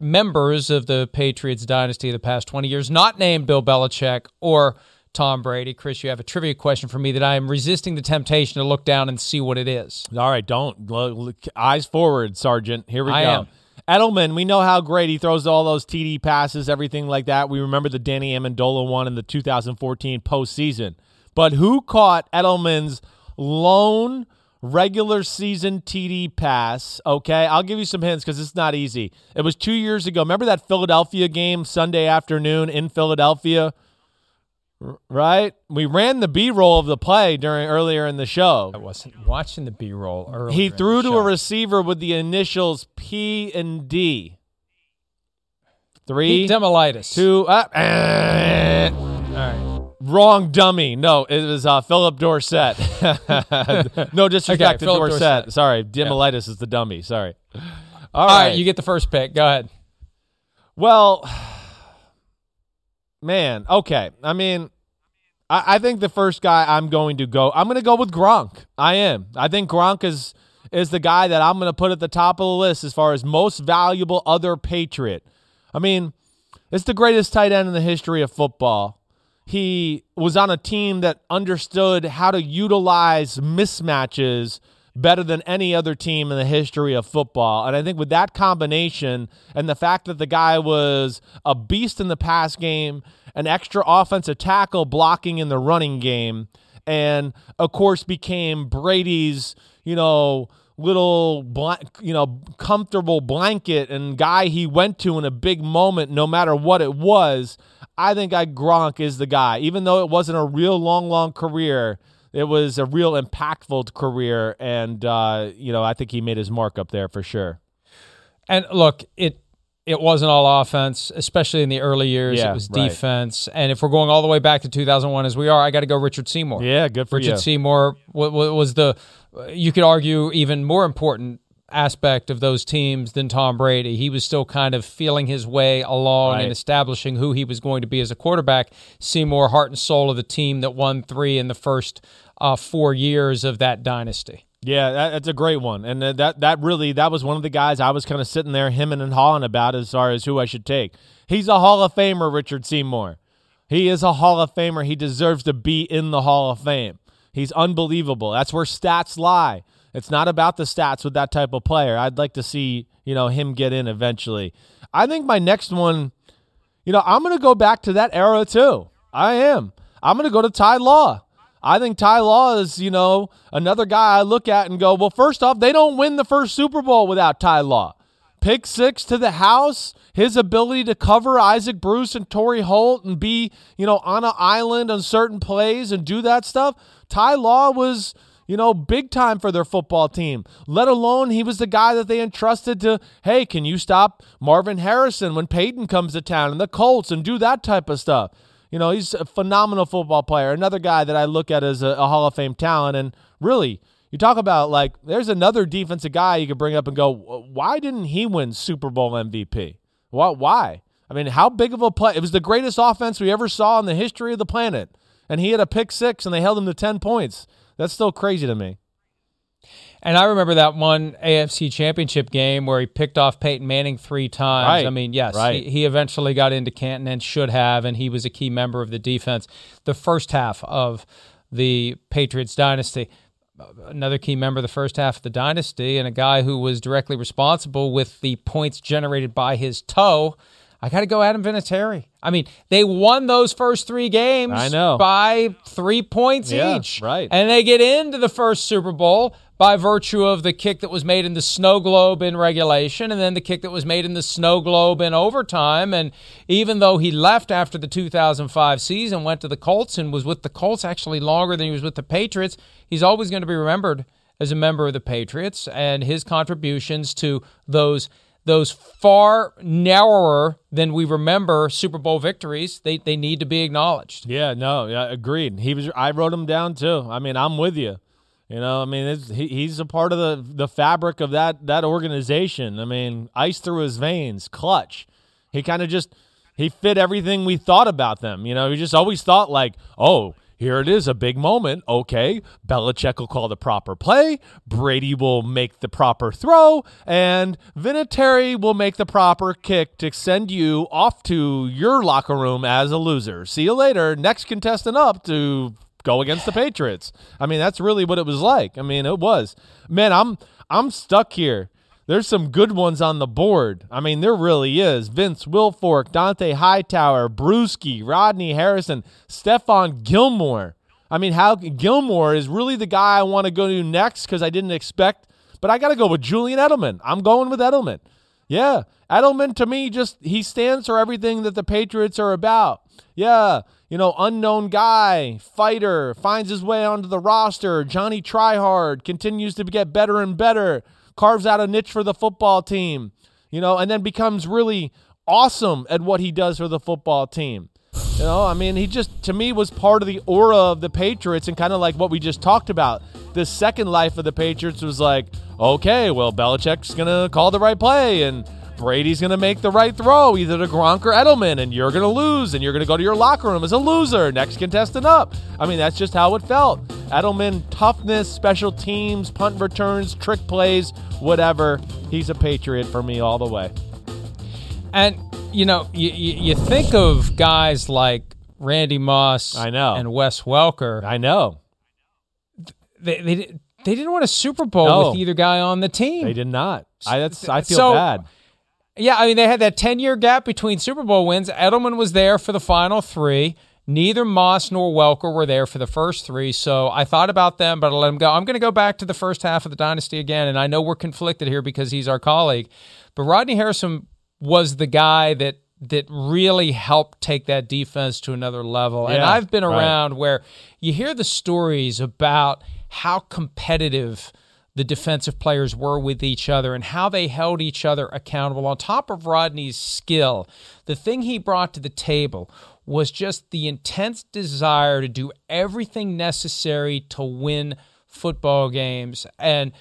members of the Patriots dynasty of the past 20 years, not named Bill Belichick or Tom Brady. Chris, you have a trivia question for me that I am resisting the temptation to look down and see what it is. All right, don't look, eyes forward, Sergeant. Here we I go. am. Edelman, we know how great he throws all those TD passes, everything like that. We remember the Danny Amendola one in the 2014 postseason. But who caught Edelman's lone regular season TD pass? Okay, I'll give you some hints because it's not easy. It was two years ago. Remember that Philadelphia game Sunday afternoon in Philadelphia? Right? We ran the B roll of the play during earlier in the show. I wasn't watching the B roll earlier. He threw to show. a receiver with the initials P and D. Three, Pete Damilatis. two, uh, eh. All right. wrong dummy. No, it was uh, Philip Dorsett. (laughs) no disrespect Okay, to Dorset. Dorsett. Sorry, Damilatis is the dummy. Sorry. All right, you get the first pick. Go ahead. Well, man, okay. I mean, I, I think the first guy I'm going to go, I'm going to go with Gronk. I am. I think Gronk is is the guy that I'm going to put at the top of the list as far as most valuable other Patriot. I mean, it's the greatest tight end in the history of football. He was on a team that understood how to utilize mismatches better than any other team in the history of football. And I think with that combination and the fact that the guy was a beast in the pass game, an extra offensive tackle blocking in the running game, and of course became Brady's, you know, little you know, comfortable blanket and guy he went to in a big moment no matter what it was. I think I Gronk is the guy. Even though it wasn't a real long, long career, it was a real impactful career, and uh, you know I think he made his mark up there for sure. And look, it it wasn't all offense, especially in the early years. Yeah, it was right. defense. And if we're going all the way back to 2001 as we are, I got to go Richard Seymour. Yeah, good for Richard you. Seymour wa- wa- was the, you could argue, even more important aspect of those teams than Tom Brady. He was still kind of feeling his way along Right. and establishing who he was going to be as a quarterback. Seymour, heart and soul of the team that won three in the first uh, four years of that dynasty. Yeah, that, that's a great one, and that that really that was one of the guys I was kind of sitting there hemming and hawing about as far as who I should take. He's a Hall of Famer, Richard Seymour. He is a Hall of Famer. He deserves to be in the Hall of Fame. He's unbelievable. That's where stats lie. It's not about the stats with that type of player. I'd like to see you know him get in eventually. I think my next one, you know, I'm going to go back to that era too. I am. I'm going to go to Ty Law. I think Ty Law is, you know, another guy I look at and go, well, first off, they don't win the first Super Bowl without Ty Law. Pick six to the house, his ability to cover Isaac Bruce and Torry Holt and be, you know, on an island on certain plays and do that stuff. Ty Law was, you know, big time for their football team. Let alone he was the guy that they entrusted to, hey, can you stop Marvin Harrison when Peyton comes to town and the Colts and do that type of stuff? You know, he's a phenomenal football player. Another guy that I look at as a, a Hall of Fame talent. And really, you talk about like, there's another defensive guy you could bring up and go, why didn't he win Super Bowl MVP? Why? Why? I mean, how big of a play? It was the greatest offense we ever saw in the history of the planet. And he had a pick six and they held him to 10 points. That's still crazy to me. And I remember that one AFC championship game where he picked off Peyton Manning three times. Right, I mean, yes, right. he, he eventually got into Canton and should have, and he was a key member of the defense. The first half of the Patriots dynasty, another key member of the first half of the dynasty, and a guy who was directly responsible with the points generated by his toe. I got to go Adam Vinatieri. I mean, they won those first three games I know. by three points Yeah, each. right. And they get into the first Super Bowl by virtue of the kick that was made in the snow globe in regulation and then the kick that was made in the snow globe in overtime. And even though he left after the 2005 season, went to the Colts and was with the Colts actually longer than he was with the Patriots, he's always going to be remembered as a member of the Patriots and his contributions to those those far narrower than we remember Super Bowl victories, they, they need to be acknowledged. Yeah, no, yeah, agreed. He was. I wrote him down too. I mean, I'm with you. You know, I mean, he, he's a part of the the fabric of that that organization. I mean, ice through his veins, clutch. He kind of just he fit everything we thought about them. You know, we just always thought like, oh, here it is, a big moment. Okay, Belichick will call the proper play. Brady will make the proper throw, and Vinatieri will make the proper kick to send you off to your locker room as a loser. See you later. Next contestant up to go against the Patriots. I mean, that's really what it was like. I mean, it was. Man, I'm I'm stuck here. There's some good ones on the board. I mean, there really is. Vince Wilfork, Dont'a Hightower, Bruschi, Rodney Harrison, Stephon Gilmore. I mean, how Gilmore is really the guy I want to go to next because I didn't expect, but I got to go with Julian Edelman. I'm going with Edelman. Yeah, Edelman to me just he stands for everything that the Patriots are about. Yeah, you know, unknown guy, fighter, finds his way onto the roster. Johnny Tryhard continues to get better and better, carves out a niche for the football team, you know, and then becomes really awesome at what he does for the football team. You know, I mean, he just to me was part of the aura of the Patriots and kind of like what we just talked about. The second life of the Patriots was like, okay, well, Belichick's gonna call the right play and Brady's gonna make the right throw, either to Gronk or Edelman, and you're gonna lose, and you're gonna go to your locker room as a loser. Next contestant up. I mean, that's just how it felt. Edelman, toughness, special teams, punt returns, trick plays, whatever. He's a Patriot for me all the way. And you know, you, you, you think of guys like Randy Moss, I know. and Wes Welker. I know. They they, they didn't win a Super Bowl No. with either guy on the team. They did not. I that's I feel So- bad. Yeah, I mean they had that ten year gap between Super Bowl wins. Edelman was there for the final three. Neither Moss nor Welker were there for the first three. So I thought about them, but I let them go. I'm going to go back to the first half of the dynasty again, and I know we're conflicted here because he's our colleague, but Rodney Harrison was the guy that that really helped take that defense to another level. and I've been right. around where you hear the stories about how competitive the defensive players were with each other and how they held each other accountable. On top of Rodney's skill, the thing he brought to the table was just the intense desire to do everything necessary to win football games. And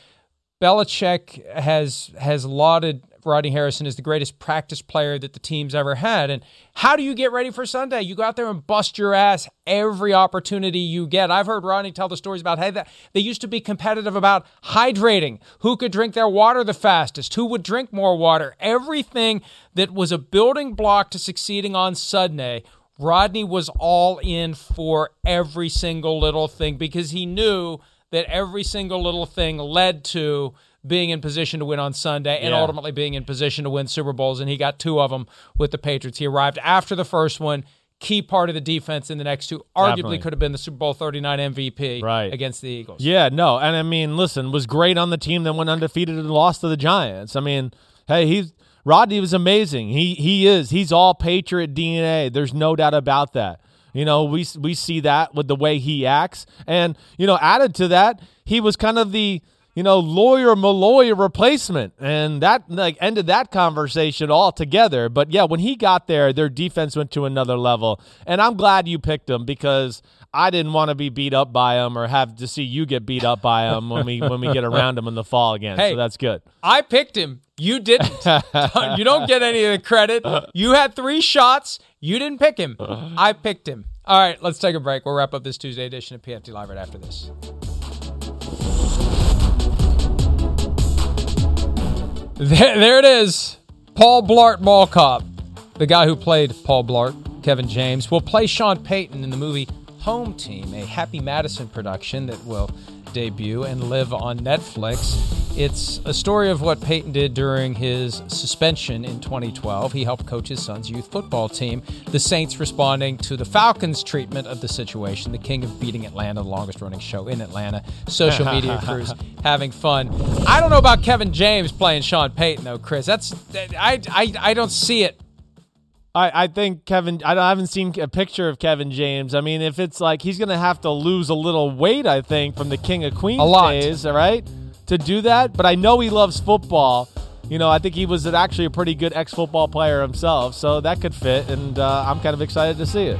Belichick has has lauded Rodney Harrison is the greatest practice player that the team's ever had. And how do you get ready for Sunday? You go out there and bust your ass every opportunity you get. I've heard Rodney tell the stories about hey they used to be competitive about hydrating, who could drink their water the fastest, who would drink more water. Everything that was a building block to succeeding on Sunday Rodney was all in for every single little thing because he knew that every single little thing led to being in position to win on Sunday and Yeah. ultimately being in position to win Super Bowls. And he got two of them with the Patriots. He arrived after the first one, key part of the defense in the next two. Arguably Definitely. could have been the Super Bowl 39 MVP Right. against the Eagles. Yeah, no, and I mean, listen, was great on the team that went undefeated and lost to the Giants. I mean, hey, he's Rodney was amazing. He he is. He's all Patriot DNA. There's no doubt about that. You know, we we see that with the way he acts, and you know, added to that, he was kind of the you know Lawyer Milloy replacement, and that like ended that conversation altogether. But yeah, when he got there, their defense went to another level, and I'm glad you picked him because I didn't want to be beat up by him or have to see you get beat up by him when we when we get around him in the fall again. Hey. so that's good. I picked him. You didn't. (laughs) you don't get any of the credit. You had three shots. You didn't pick him. I picked him. All right, let's take a break. We'll wrap up this Tuesday edition of PFT Live right after this. There, there it is. Paul Blart Mall Cop, the guy who played Paul Blart, Kevin James, will play Sean Payton in the movie Home Team, a Happy Madison production that will debut and live on Netflix. It's a story of what Payton did during his suspension in 2012. He helped coach his son's youth football team. The Saints responding to the Falcons' treatment of the situation. The king of beating Atlanta, the longest running show in Atlanta. Social (laughs) media crews having fun. I don't know about Kevin James playing Sean Payton though, Chris. That's I I, I don't see it. I, I think Kevin. I, don't- I haven't seen a picture of Kevin James. I mean, if it's like he's going to have to lose a little weight, I think from the King of Queens A lot. days, all right, to do that. But I know he loves football. You know, I think he was actually a pretty good ex-football player himself, so that could fit. And uh, I'm kind of excited to see it.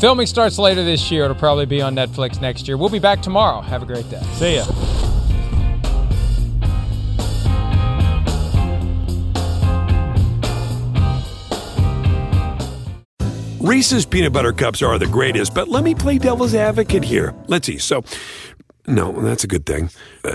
Filming starts later this year. It'll probably be on Netflix next year. We'll be back tomorrow. Have a great day. See ya. Reese's peanut butter cups are the greatest, but let me play devil's advocate here. Let's see. So, no, that's a good thing. Uh,